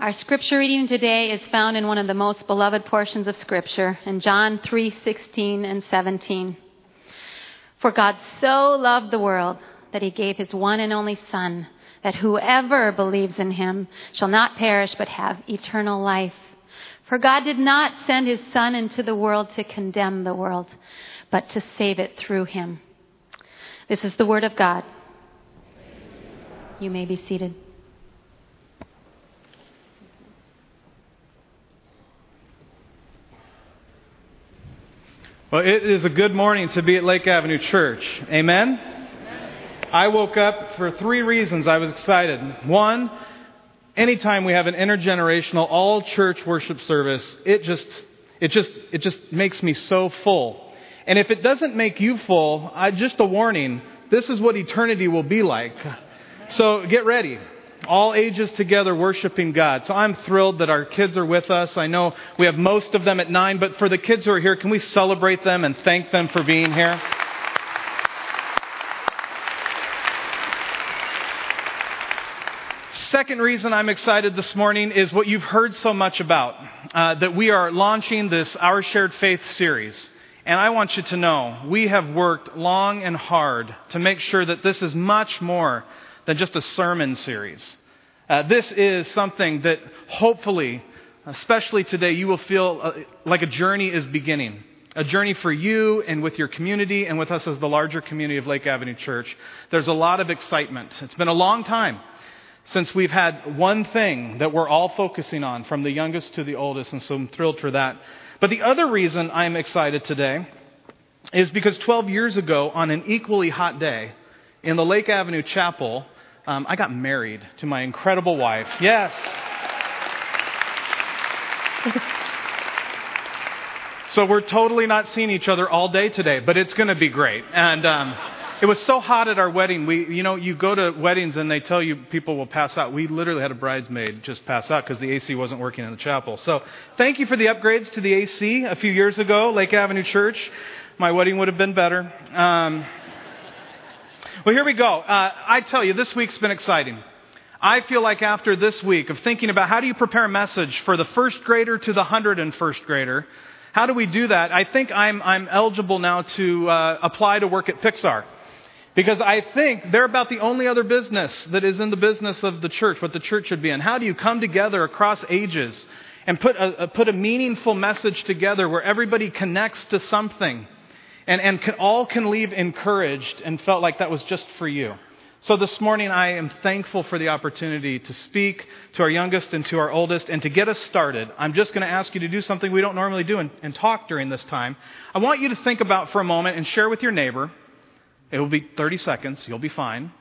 Our scripture reading today is found in one of the most beloved portions of scripture in John 3:16 and 17. For God so loved the world that he gave his one and only son that whoever believes in him shall not perish but have eternal life. For God did not send his son into the world to condemn the world, but to save it through him. This is the word of God. You may be seated. Well, it is a good morning to be at Lake Avenue Church. Amen? Amen? I woke up for three reasons I was excited. One, anytime we have an intergenerational all church worship service, it just, it just, it just makes me so full. And if it doesn't make you full, I, just a warning, this is what eternity will be like. So get ready all ages together worshiping God. So I'm thrilled that our kids are with us. I know we have most of them at nine, but for the kids who are here, can we celebrate them and thank them for being here? Second reason I'm excited this morning is what you've heard so much about uh, that we are launching this Our Shared Faith series. And I want you to know we have worked long and hard to make sure that this is much more than just a sermon series. Uh, this is something that hopefully, especially today, you will feel uh, like a journey is beginning. A journey for you and with your community and with us as the larger community of Lake Avenue Church. There's a lot of excitement. It's been a long time since we've had one thing that we're all focusing on, from the youngest to the oldest, and so I'm thrilled for that. But the other reason I'm excited today is because 12 years ago, on an equally hot day, in the Lake Avenue Chapel, um, I got married to my incredible wife. Yes. so we're totally not seeing each other all day today, but it's going to be great. And um, it was so hot at our wedding. We, you know, you go to weddings and they tell you people will pass out. We literally had a bridesmaid just pass out because the AC wasn't working in the chapel. So thank you for the upgrades to the AC a few years ago, Lake Avenue Church. My wedding would have been better. Um, well, here we go. Uh, I tell you, this week's been exciting. I feel like after this week of thinking about how do you prepare a message for the first grader to the 101st grader, how do we do that? I think I'm, I'm eligible now to uh, apply to work at Pixar. Because I think they're about the only other business that is in the business of the church, what the church should be in. How do you come together across ages and put a, put a meaningful message together where everybody connects to something? And, and can, all can leave encouraged and felt like that was just for you. So this morning, I am thankful for the opportunity to speak to our youngest and to our oldest and to get us started. I'm just going to ask you to do something we don't normally do and, and talk during this time. I want you to think about for a moment and share with your neighbor. It will be 30 seconds. You'll be fine.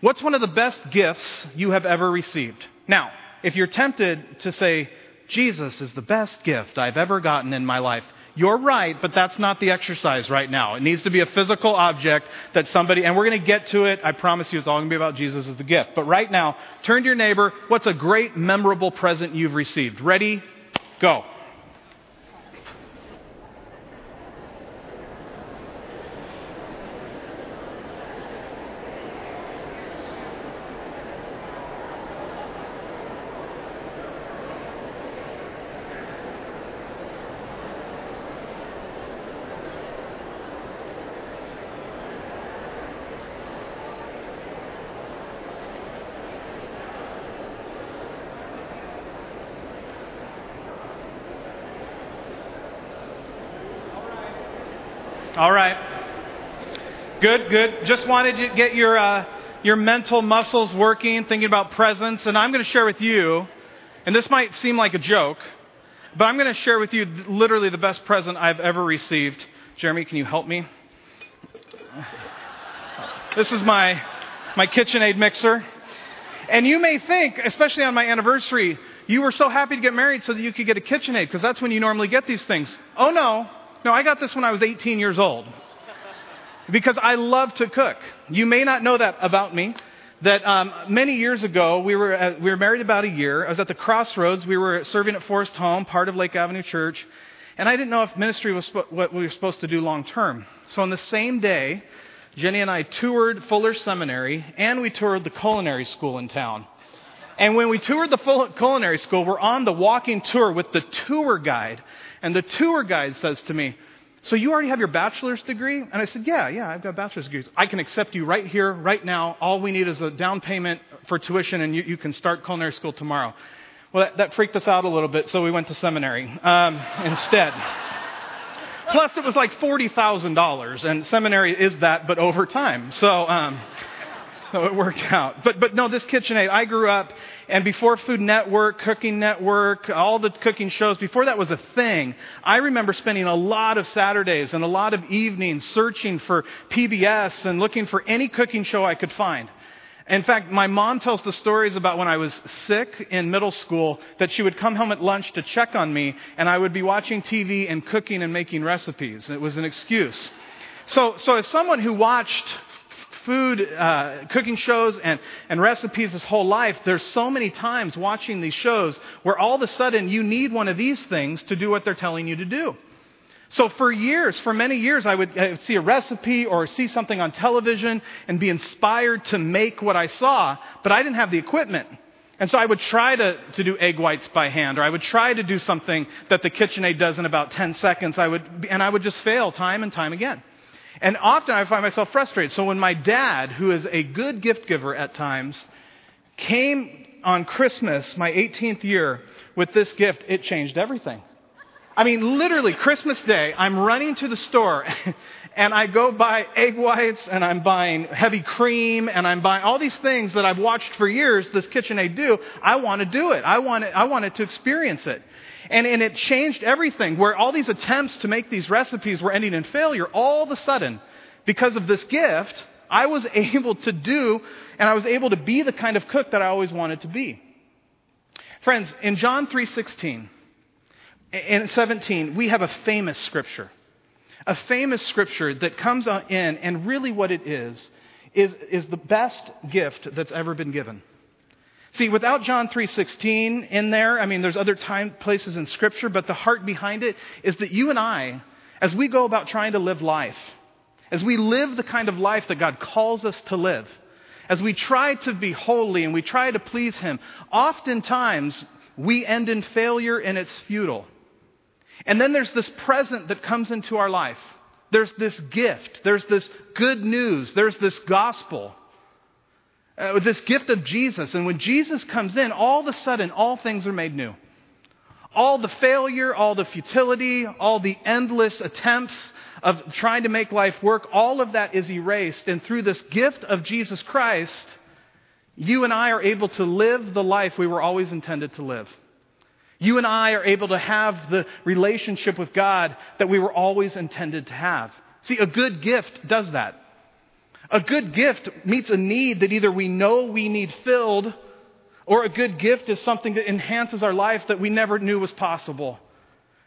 What's one of the best gifts you have ever received? Now, if you're tempted to say, Jesus is the best gift I've ever gotten in my life, you're right, but that's not the exercise right now. It needs to be a physical object that somebody, and we're going to get to it. I promise you it's all going to be about Jesus as the gift. But right now, turn to your neighbor. What's a great, memorable present you've received? Ready? Go. All right. Good, good. Just wanted to get your, uh, your mental muscles working, thinking about presents. And I'm going to share with you, and this might seem like a joke, but I'm going to share with you literally the best present I've ever received. Jeremy, can you help me? This is my, my KitchenAid mixer. And you may think, especially on my anniversary, you were so happy to get married so that you could get a KitchenAid because that's when you normally get these things. Oh no, no, I got this when I was 18 years old because I love to cook. You may not know that about me. That um, many years ago, we were, at, we were married about a year. I was at the crossroads. We were serving at Forest Home, part of Lake Avenue Church. And I didn't know if ministry was what we were supposed to do long term. So on the same day, Jenny and I toured Fuller Seminary and we toured the culinary school in town. And when we toured the culinary school, we're on the walking tour with the tour guide. And the tour guide says to me, So you already have your bachelor's degree? And I said, Yeah, yeah, I've got a bachelor's degrees. I can accept you right here, right now. All we need is a down payment for tuition, and you, you can start culinary school tomorrow. Well, that, that, freaked us out a little bit, so we went to seminary um, instead. Plus, it was like $40,000, and seminary is that, but over time. So, um, so it worked out. But, but no, this KitchenAid, I grew up, and before Food Network, Cooking Network, all the cooking shows, before that was a thing, I remember spending a lot of Saturdays and a lot of evenings searching for PBS and looking for any cooking show I could find. In fact, my mom tells the stories about when I was sick in middle school that she would come home at lunch to check on me, and I would be watching TV and cooking and making recipes. It was an excuse. So, so as someone who watched food uh, cooking shows and, and recipes his whole life, there's so many times watching these shows where all of a sudden you need one of these things to do what they're telling you to do. So for years, for many years, I would, I would, see a recipe or see something on television and be inspired to make what I saw, but I didn't have the equipment. And so I would try to, to do egg whites by hand, or I would try to do something that the KitchenAid does in about 10 seconds, I would, and I would just fail time and time again. And often I find myself frustrated. So when my dad, who is a good gift giver at times, came on Christmas, my 18th year, with this gift, it changed everything. I mean, literally, Christmas Day, I'm running to the store and I go buy egg whites and I'm buying heavy cream and I'm buying all these things that I've watched for years this KitchenAid do. I want to do it. I want it, I wanted to experience it. And, and it changed everything where all these attempts to make these recipes were ending in failure. All of a sudden, because of this gift, I was able to do and I was able to be the kind of cook that I always wanted to be. Friends, in John 3:16 and 17, we have a famous scripture. A famous scripture that comes in and really what it is is, is the best gift that's ever been given. See, without John 3:16 in there, I mean there's other time places in scripture, but the heart behind it is that you and I as we go about trying to live life, as we live the kind of life that God calls us to live, as we try to be holy and we try to please him, oftentimes we end in failure and it's futile. And then there's this present that comes into our life. There's this gift. There's this good news. There's this gospel uh, with this gift of Jesus. And when Jesus comes in, all of a sudden, all things are made new. All the failure, all the futility, all the endless attempts of trying to make life work, all of that is erased. And through this gift of Jesus Christ, you and I are able to live the life we were always intended to live. You and I are able to have the relationship with God that we were always intended to have. See, a good gift does that. A good gift meets a need that either we know we need filled, or a good gift is something that enhances our life that we never knew was possible.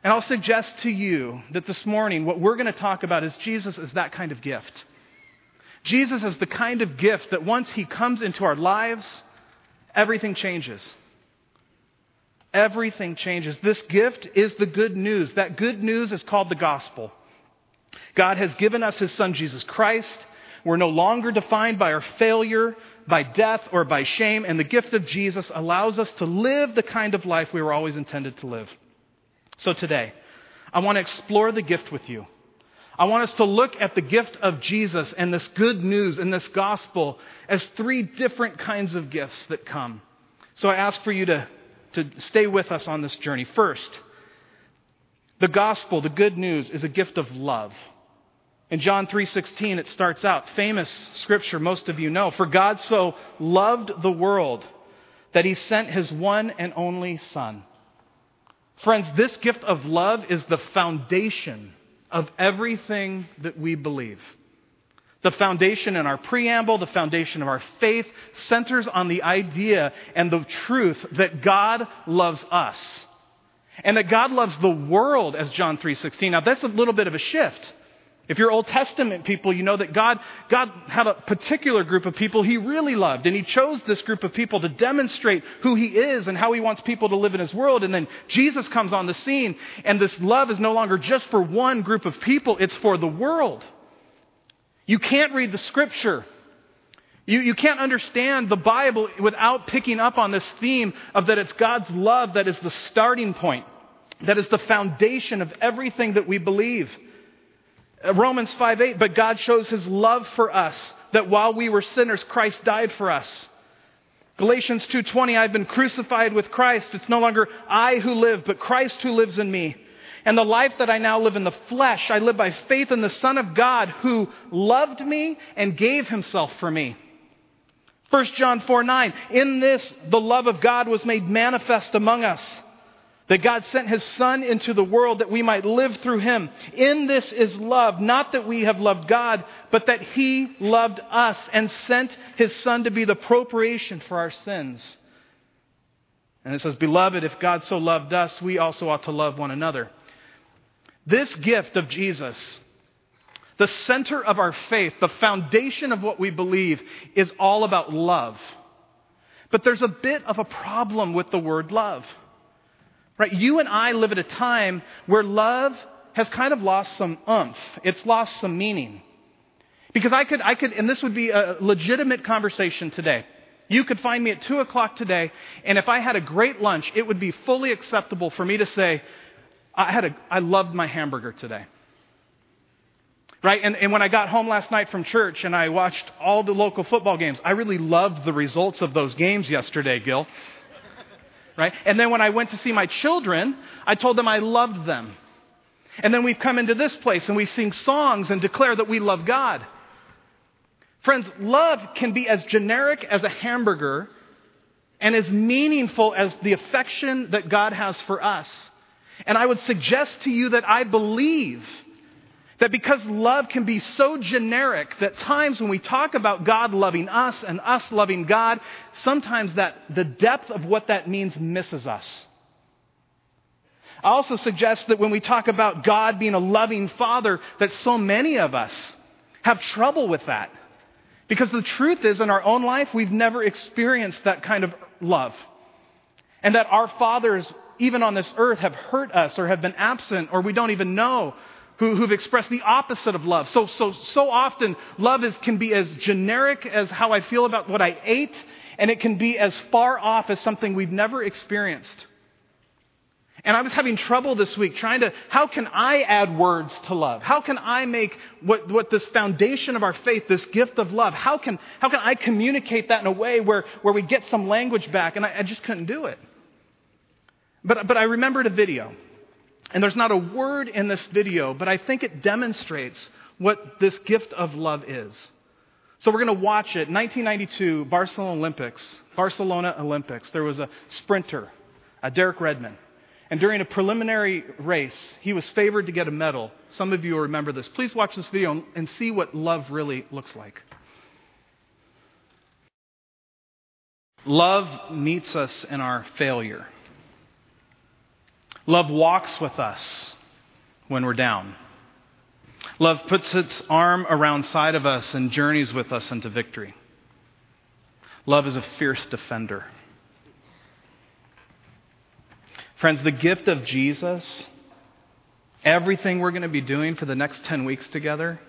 And I'll suggest to you that this morning, what we're going to talk about is Jesus is that kind of gift. Jesus is the kind of gift that once he comes into our lives, everything changes. Everything changes. This gift is the good news. That good news is called the gospel. God has given us his son, Jesus Christ. We're no longer defined by our failure, by death, or by shame, and the gift of Jesus allows us to live the kind of life we were always intended to live. So today, I want to explore the gift with you. I want us to look at the gift of Jesus and this good news and this gospel as three different kinds of gifts that come. So I ask for you to, to stay with us on this journey. First, the gospel, the good news, is a gift of love. In John 3:16 it starts out, famous scripture most of you know, for God so loved the world that he sent his one and only son. Friends, this gift of love is the foundation of everything that we believe. The foundation in our preamble, the foundation of our faith centers on the idea and the truth that God loves us. And that God loves the world as John 3:16. Now that's a little bit of a shift. If you're Old Testament people, you know that God, God had a particular group of people he really loved, and he chose this group of people to demonstrate who he is and how he wants people to live in his world. And then Jesus comes on the scene, and this love is no longer just for one group of people, it's for the world. You can't read the scripture. You, you can't understand the Bible without picking up on this theme of that it's God's love that is the starting point, that is the foundation of everything that we believe. Uh, Romans 5 8, but God shows his love for us, that while we were sinners, Christ died for us. Galatians 2:20 I've been crucified with Christ it's no longer I who live but Christ who lives in me and the life that I now live in the flesh I live by faith in the son of God who loved me and gave himself for me 1 John 4 9, in this the love of God was made manifest among us. That God sent his Son into the world that we might live through him. In this is love, not that we have loved God, but that he loved us and sent his Son to be the propitiation for our sins. And it says, Beloved, if God so loved us, we also ought to love one another. This gift of Jesus the center of our faith, the foundation of what we believe, is all about love. But there's a bit of a problem with the word love. Right? You and I live at a time where love has kind of lost some umph. It's lost some meaning. Because I could, I could, and this would be a legitimate conversation today. You could find me at 2 o'clock today, and if I had a great lunch, it would be fully acceptable for me to say, I, had a, I loved my hamburger today. Right? And, and when I got home last night from church and I watched all the local football games, I really loved the results of those games yesterday, Gil. Right? And then when I went to see my children, I told them I loved them. And then we've come into this place and we sing songs and declare that we love God. Friends, love can be as generic as a hamburger and as meaningful as the affection that God has for us. And I would suggest to you that I believe that because love can be so generic that times when we talk about God loving us and us loving God, sometimes that the depth of what that means misses us. I also suggest that when we talk about God being a loving father, that so many of us have trouble with that. Because the truth is, in our own life, we've never experienced that kind of love. And that our fathers, even on this earth, have hurt us or have been absent or we don't even know who, who've expressed the opposite of love. So, so, so often, love is, can be as generic as how I feel about what I ate, and it can be as far off as something we've never experienced. And I was having trouble this week trying to, how can I add words to love? How can I make what, what this foundation of our faith, this gift of love, how can, how can I communicate that in a way where, where we get some language back? And I, I just couldn't do it. But, but I remembered a video. And there's not a word in this video, but I think it demonstrates what this gift of love is. So we're going to watch it. 1992 Barcelona Olympics. Barcelona Olympics. There was a sprinter, uh, Derek Redmond. And during a preliminary race, he was favored to get a medal. Some of you will remember this. Please watch this video and see what love really looks like. Love meets us in our failure. Love walks with us when we're down. Love puts its arm around side of us and journeys with us into victory. Love is a fierce defender. Friends, the gift of Jesus, everything we're going to be doing for the next 10 weeks together,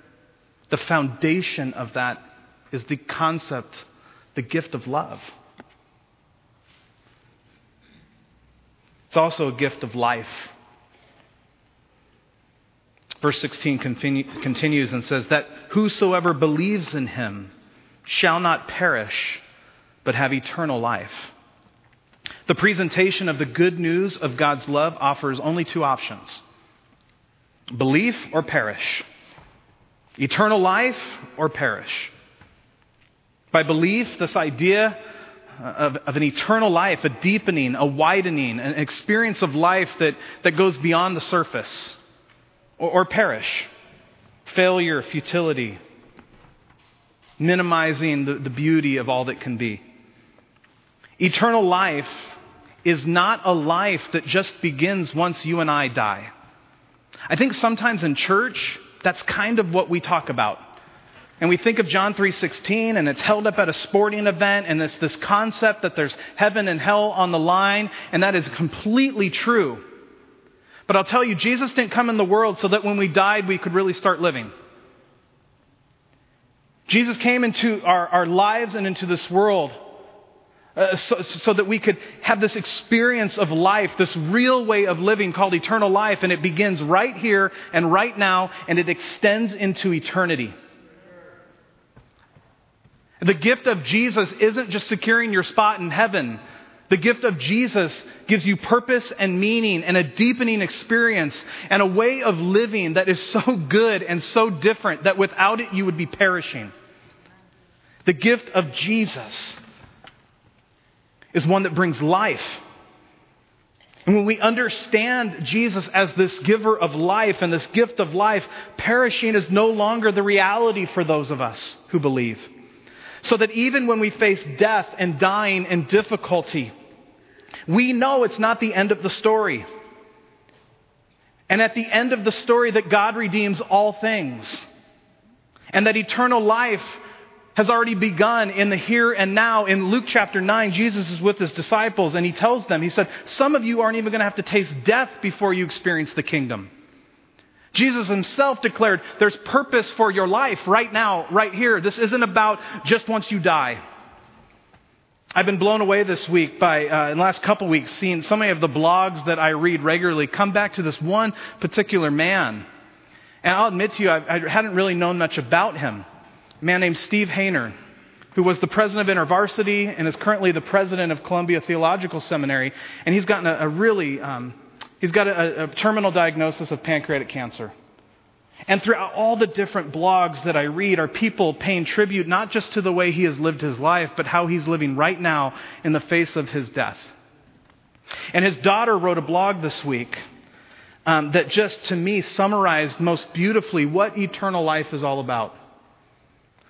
the foundation of that is the concept, the gift of love. It's also a gift of life. Verse 16 continue, continues and says, That whosoever believes in him shall not perish, but have eternal life. The presentation of the good news of God's love offers only two options belief or perish, eternal life or perish. By belief, this idea of, of, an eternal life, a deepening, a widening, an experience of life that, that goes beyond the surface, or, or perish. Failure, futility, minimizing the, the beauty of all that can be. Eternal life is not a life that just begins once you and I die. I think sometimes in church, that's kind of what we talk about and we think of John 3:16 and it's held up at a sporting event and it's this concept that there's heaven and hell on the line and that is completely true. But I'll tell you Jesus didn't come in the world so that when we died we could really start living. Jesus came into our, our lives and into this world uh, so, so, that we could have this experience of life, this real way of living called eternal life, and it begins right here and right now, and it extends into eternity. The gift of Jesus isn't just securing your spot in heaven. The gift of Jesus gives you purpose and meaning and a deepening experience and a way of living that is so good and so different that without it you would be perishing. The gift of Jesus is one that brings life. And when we understand Jesus as this giver of life and this gift of life, perishing is no longer the reality for those of us who believe. So that even when we face death and dying and difficulty, we know it's not the end of the story. And at the end of the story, that God redeems all things. And that eternal life has already begun in the here and now. In Luke chapter 9, Jesus is with his disciples and he tells them, He said, Some of you aren't even going to have to taste death before you experience the kingdom. Jesus himself declared, There's purpose for your life right now, right here. This isn't about just once you die. I've been blown away this week by, uh, in the last couple weeks, seeing so many of the blogs that I read regularly come back to this one particular man. And I'll admit to you, I, I hadn't really known much about him a man named Steve Hayner, who was the president of InterVarsity and is currently the president of Columbia Theological Seminary. And he's gotten a, a really, um, he's got a, a terminal diagnosis of pancreatic cancer. And throughout all the different blogs that I read are people paying tribute not just to the way he has lived his life, but how he's living right now in the face of his death. And his daughter wrote a blog this week um, that just to me summarized most beautifully what eternal life is all about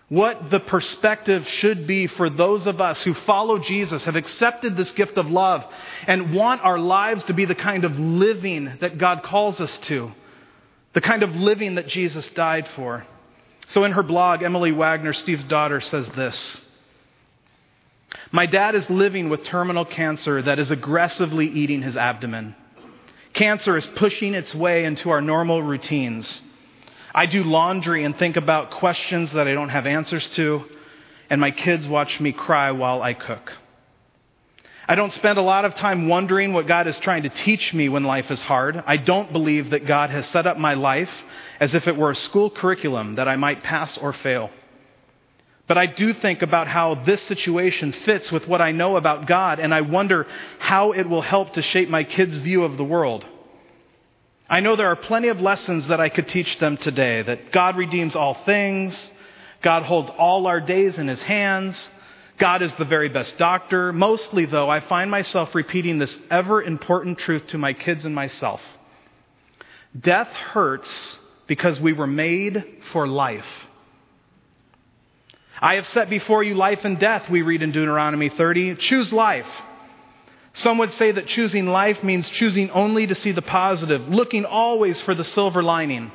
what the perspective should be for those of us who follow Jesus, have accepted this gift of love, and want our lives to be the kind of living that God calls us to, the kind of living that Jesus died for. So, in her blog, Emily Wagner, Steve's daughter, says this My dad is living with terminal cancer that is aggressively eating his abdomen. Cancer is pushing its way into our normal routines. I do laundry and think about questions that I don't have answers to, and my kids watch me cry while I cook. I don't spend a lot of time wondering what God is trying to teach me when life is hard. I don't believe that God has set up my life as if it were a school curriculum that I might pass or fail. But I do think about how this situation fits with what I know about God, and I wonder how it will help to shape my kids' view of the world. I know there are plenty of lessons that I could teach them today that God redeems all things, God holds all our days in his hands, God is the very best doctor. Mostly, though, I find myself repeating this ever important truth to my kids and myself Death hurts because we were made for life. I have set before you life and death, we read in Deuteronomy 30. Choose life some would say that choosing life means choosing only to see the positive, looking always for the silver lining.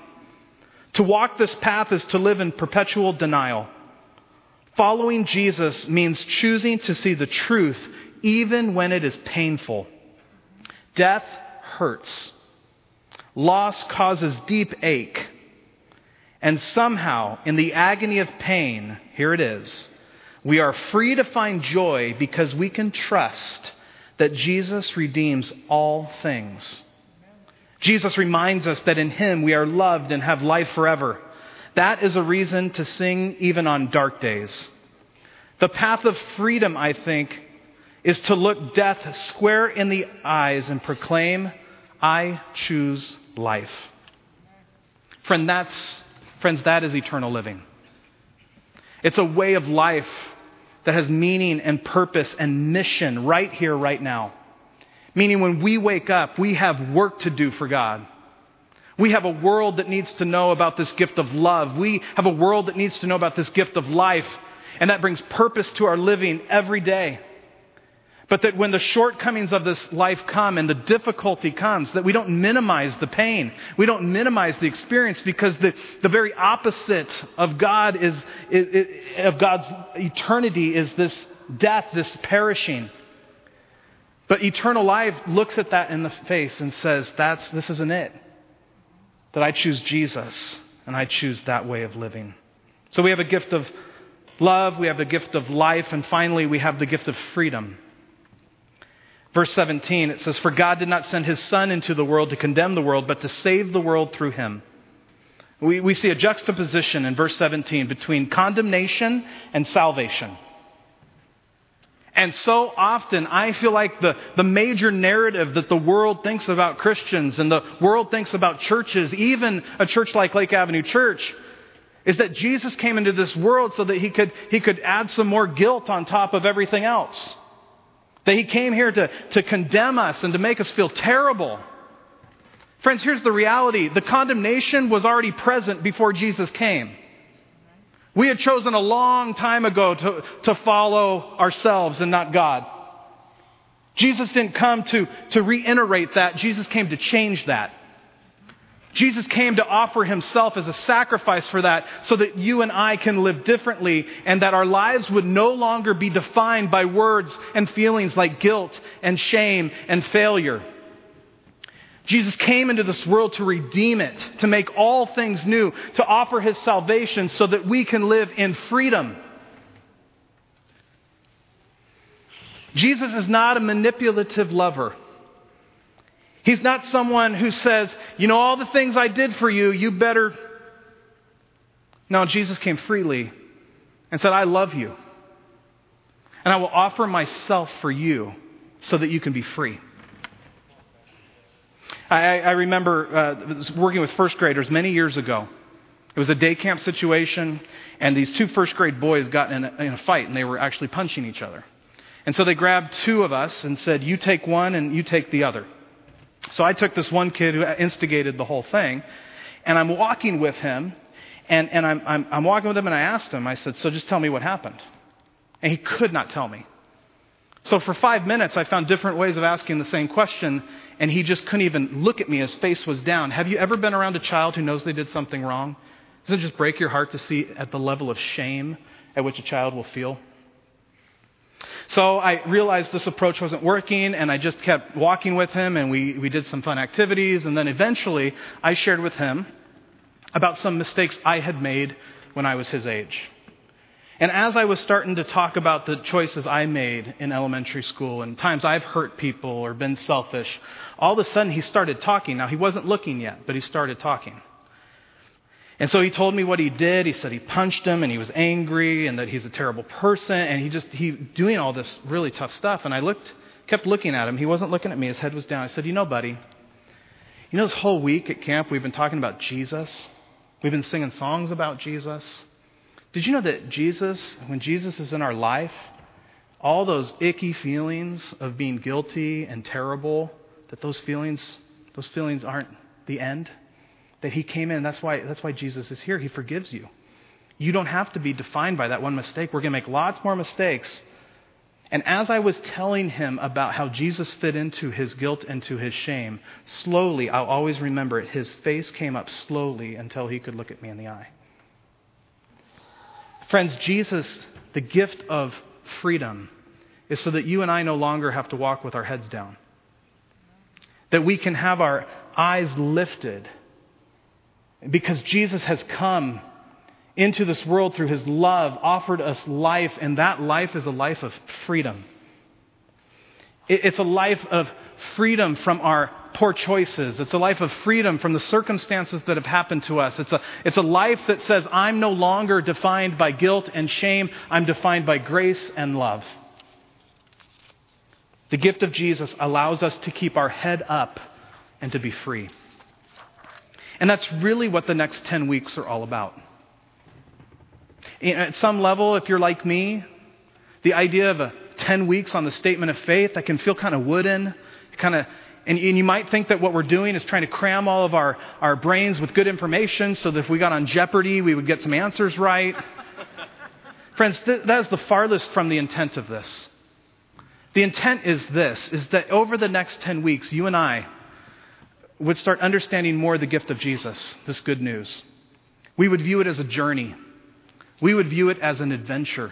To walk this path is to live in perpetual denial. Following Jesus means choosing to see the truth even when it is painful. Death hurts. Loss causes deep ache. And somehow, in the agony of pain, here it is, we are free to find joy because we can trust that Jesus redeems all things. Jesus reminds us that in Him we are loved and have life forever. That is a reason to sing even on dark days. The path of freedom, I think, is to look death square in the eyes and proclaim, I choose life. Friend, that's, friends, that is eternal living. It's a way of life that has meaning and purpose and mission right here, right now. Meaning, when we wake up, we have work to do for God. We have a world that needs to know about this gift of love. We have a world that needs to know about this gift of life. And that brings purpose to our living every day. But that when the shortcomings of this life come and the difficulty comes, that we don't minimize the pain. We don't minimize the experience because the, the very opposite of God is, of God's eternity is this death, this perishing. But eternal life looks at that in the face and says, That's, this isn't it. That I choose Jesus and I choose that way of living. So we have a gift of love, we have the gift of life, and finally, we have the gift of freedom. Verse 17, it says, For God did not send his Son into the world to condemn the world, but to save the world through him. We, we see a juxtaposition in verse 17 between condemnation and salvation. And so often, I feel like the, the major narrative that the world thinks about Christians and the world thinks about churches, even a church like Lake Avenue Church, is that Jesus came into this world so that he could, he could add some more guilt on top of everything else. That he came here to, to condemn us and to make us feel terrible. Friends, here's the reality the condemnation was already present before Jesus came. We had chosen a long time ago to, to follow ourselves and not God. Jesus didn't come to, to reiterate that, Jesus came to change that. Jesus came to offer himself as a sacrifice for that so that you and I can live differently and that our lives would no longer be defined by words and feelings like guilt and shame and failure. Jesus came into this world to redeem it, to make all things new, to offer his salvation so that we can live in freedom. Jesus is not a manipulative lover. He's not someone who says, you know, all the things I did for you, you better. No, Jesus came freely and said, I love you. And I will offer myself for you so that you can be free. I, I remember uh, working with first graders many years ago. It was a day camp situation, and these two first grade boys got in a, in a fight, and they were actually punching each other. And so they grabbed two of us and said, You take one and you take the other. So I took this one kid who instigated the whole thing, and I'm walking with him, and, and I'm, I'm, I'm walking with him, and I asked him, I said, So just tell me what happened. And he could not tell me. So for five minutes, I found different ways of asking the same question, and he just couldn't even look at me. His face was down. Have you ever been around a child who knows they did something wrong? Doesn't it just break your heart to see at the level of shame at which a child will feel? So I realized this approach wasn't working, and I just kept walking with him, and we, we did some fun activities. And then eventually, I shared with him about some mistakes I had made when I was his age. And as I was starting to talk about the choices I made in elementary school and times I've hurt people or been selfish, all of a sudden he started talking. Now, he wasn't looking yet, but he started talking. And so he told me what he did. He said he punched him and he was angry and that he's a terrible person and he just he doing all this really tough stuff. And I looked, kept looking at him. He wasn't looking at me. His head was down. I said, "You know, buddy, you know this whole week at camp we've been talking about Jesus. We've been singing songs about Jesus. Did you know that Jesus, when Jesus is in our life, all those icky feelings of being guilty and terrible, that those feelings, those feelings aren't the end?" That he came in. That's why, that's why Jesus is here. He forgives you. You don't have to be defined by that one mistake. We're going to make lots more mistakes. And as I was telling him about how Jesus fit into his guilt and to his shame, slowly, I'll always remember it, his face came up slowly until he could look at me in the eye. Friends, Jesus, the gift of freedom, is so that you and I no longer have to walk with our heads down. That we can have our eyes lifted because Jesus has come into this world through his love, offered us life, and that life is a life of freedom. It's a life of freedom from our poor choices. It's a life of freedom from the circumstances that have happened to us. It's a, it's a life that says, I'm no longer defined by guilt and shame, I'm defined by grace and love. The gift of Jesus allows us to keep our head up and to be free. And that's really what the next 10 weeks are all about. At some level, if you're like me, the idea of a 10 weeks on the statement of faith, that can feel kind of wooden, kind of and, and, you might think that what we're doing is trying to cram all of our, our brains with good information so that if we got on Jeopardy, we would get some answers right. Friends, th- that is the farthest from the intent of this. The intent is this, is that over the next 10 weeks, you and I would start understanding more the gift of Jesus, this good news. We would view it as a journey, we would view it as an adventure.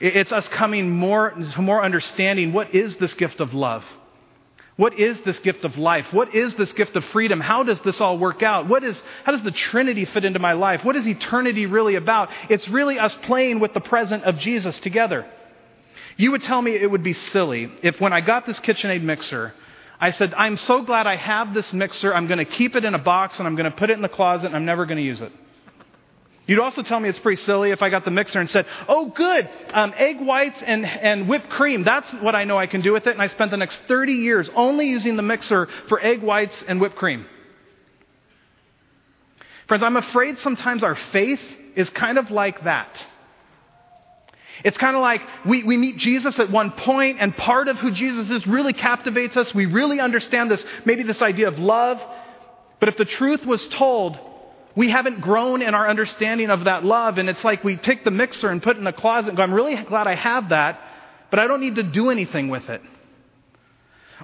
It's us coming more to more understanding what is this gift of love? What is this gift of life? What is this gift of freedom? How does this all work out? What is, how does the Trinity fit into my life? What is eternity really about? It's really us playing with the present of Jesus together. You would tell me it would be silly if when I got this KitchenAid mixer, I said, I'm so glad I have this mixer. I'm going to keep it in a box and I'm going to put it in the closet and I'm never going to use it. You'd also tell me it's pretty silly if I got the mixer and said, Oh, good, um, egg whites and, and whipped cream. That's what I know I can do with it. And I spent the next 30 years only using the mixer for egg whites and whipped cream. Friends, I'm afraid sometimes our faith is kind of like that. It's kind of like we, we meet Jesus at one point, and part of who Jesus is really captivates us. We really understand this, maybe this idea of love. But if the truth was told, we haven't grown in our understanding of that love. And it's like we take the mixer and put it in the closet and go, I'm really glad I have that, but I don't need to do anything with it.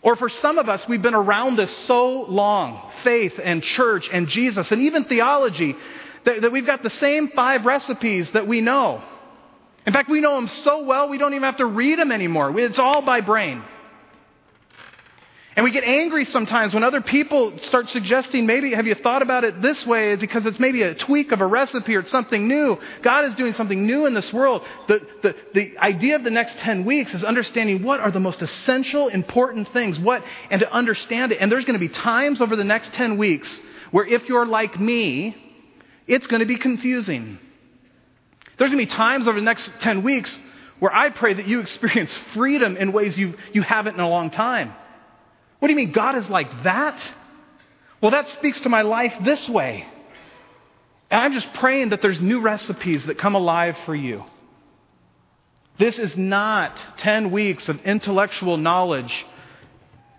Or for some of us, we've been around this so long faith and church and Jesus and even theology that, that we've got the same five recipes that we know. In fact, we know them so well, we don't even have to read them anymore. It's all by brain. And we get angry sometimes when other people start suggesting, maybe, have you thought about it this way? Because it's maybe a tweak of a recipe or something new. God is doing something new in this world. The, the, the idea of the next 10 weeks is understanding what are the most essential, important things, what, and to understand it. And there's going to be times over the next 10 weeks where if you're like me, it's going to be confusing. There's going to be times over the next 10 weeks where I pray that you experience freedom in ways you, you haven't in a long time. What do you mean God is like that? Well, that speaks to my life this way. And I'm just praying that there's new recipes that come alive for you. This is not 10 weeks of intellectual knowledge.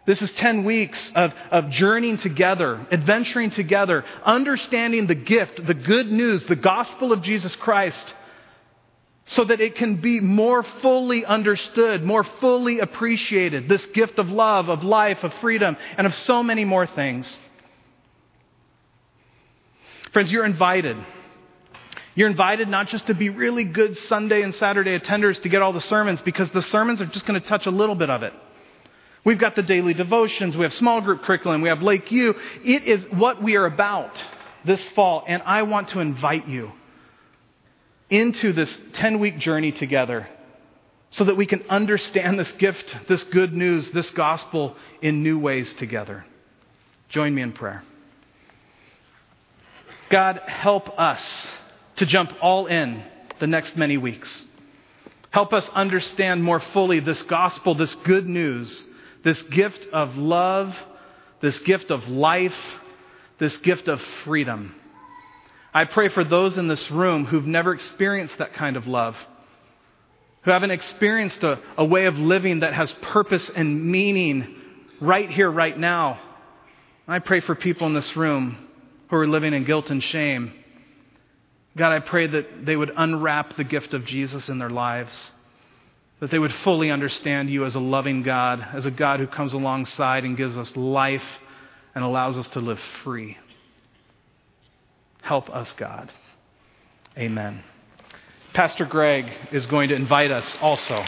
This is 10 weeks of, of journeying together, adventuring together, understanding the gift, the good news, the gospel of Jesus Christ so that it can be more fully understood, more fully appreciated. This gift of love, of life, of freedom, and of so many more things. Friends, you're invited. You're invited not just to be really good Sunday and Saturday attenders to get all the sermons, because the sermons are just going to touch a little bit of it. We've got the daily devotions, we have small group curriculum, we have Lake U. It is what we are about this fall, and I want to invite you into this 10 week journey together so that we can understand this gift, this good news, this gospel in new ways together. Join me in prayer. God, help us to jump all in the next many weeks. Help us understand more fully this gospel, this good news, this gift of love, this gift of life, this gift of freedom. I pray for those in this room who've never experienced that kind of love, who haven't experienced a, a way of living that has purpose and meaning right here, right now. I pray for people in this room who are living in guilt and shame. God, I pray that they would unwrap the gift of Jesus in their lives, that they would fully understand you as a loving God, as a God who comes alongside and gives us life and allows us to live free. Help us, God. Amen. Pastor Greg is going to invite us also.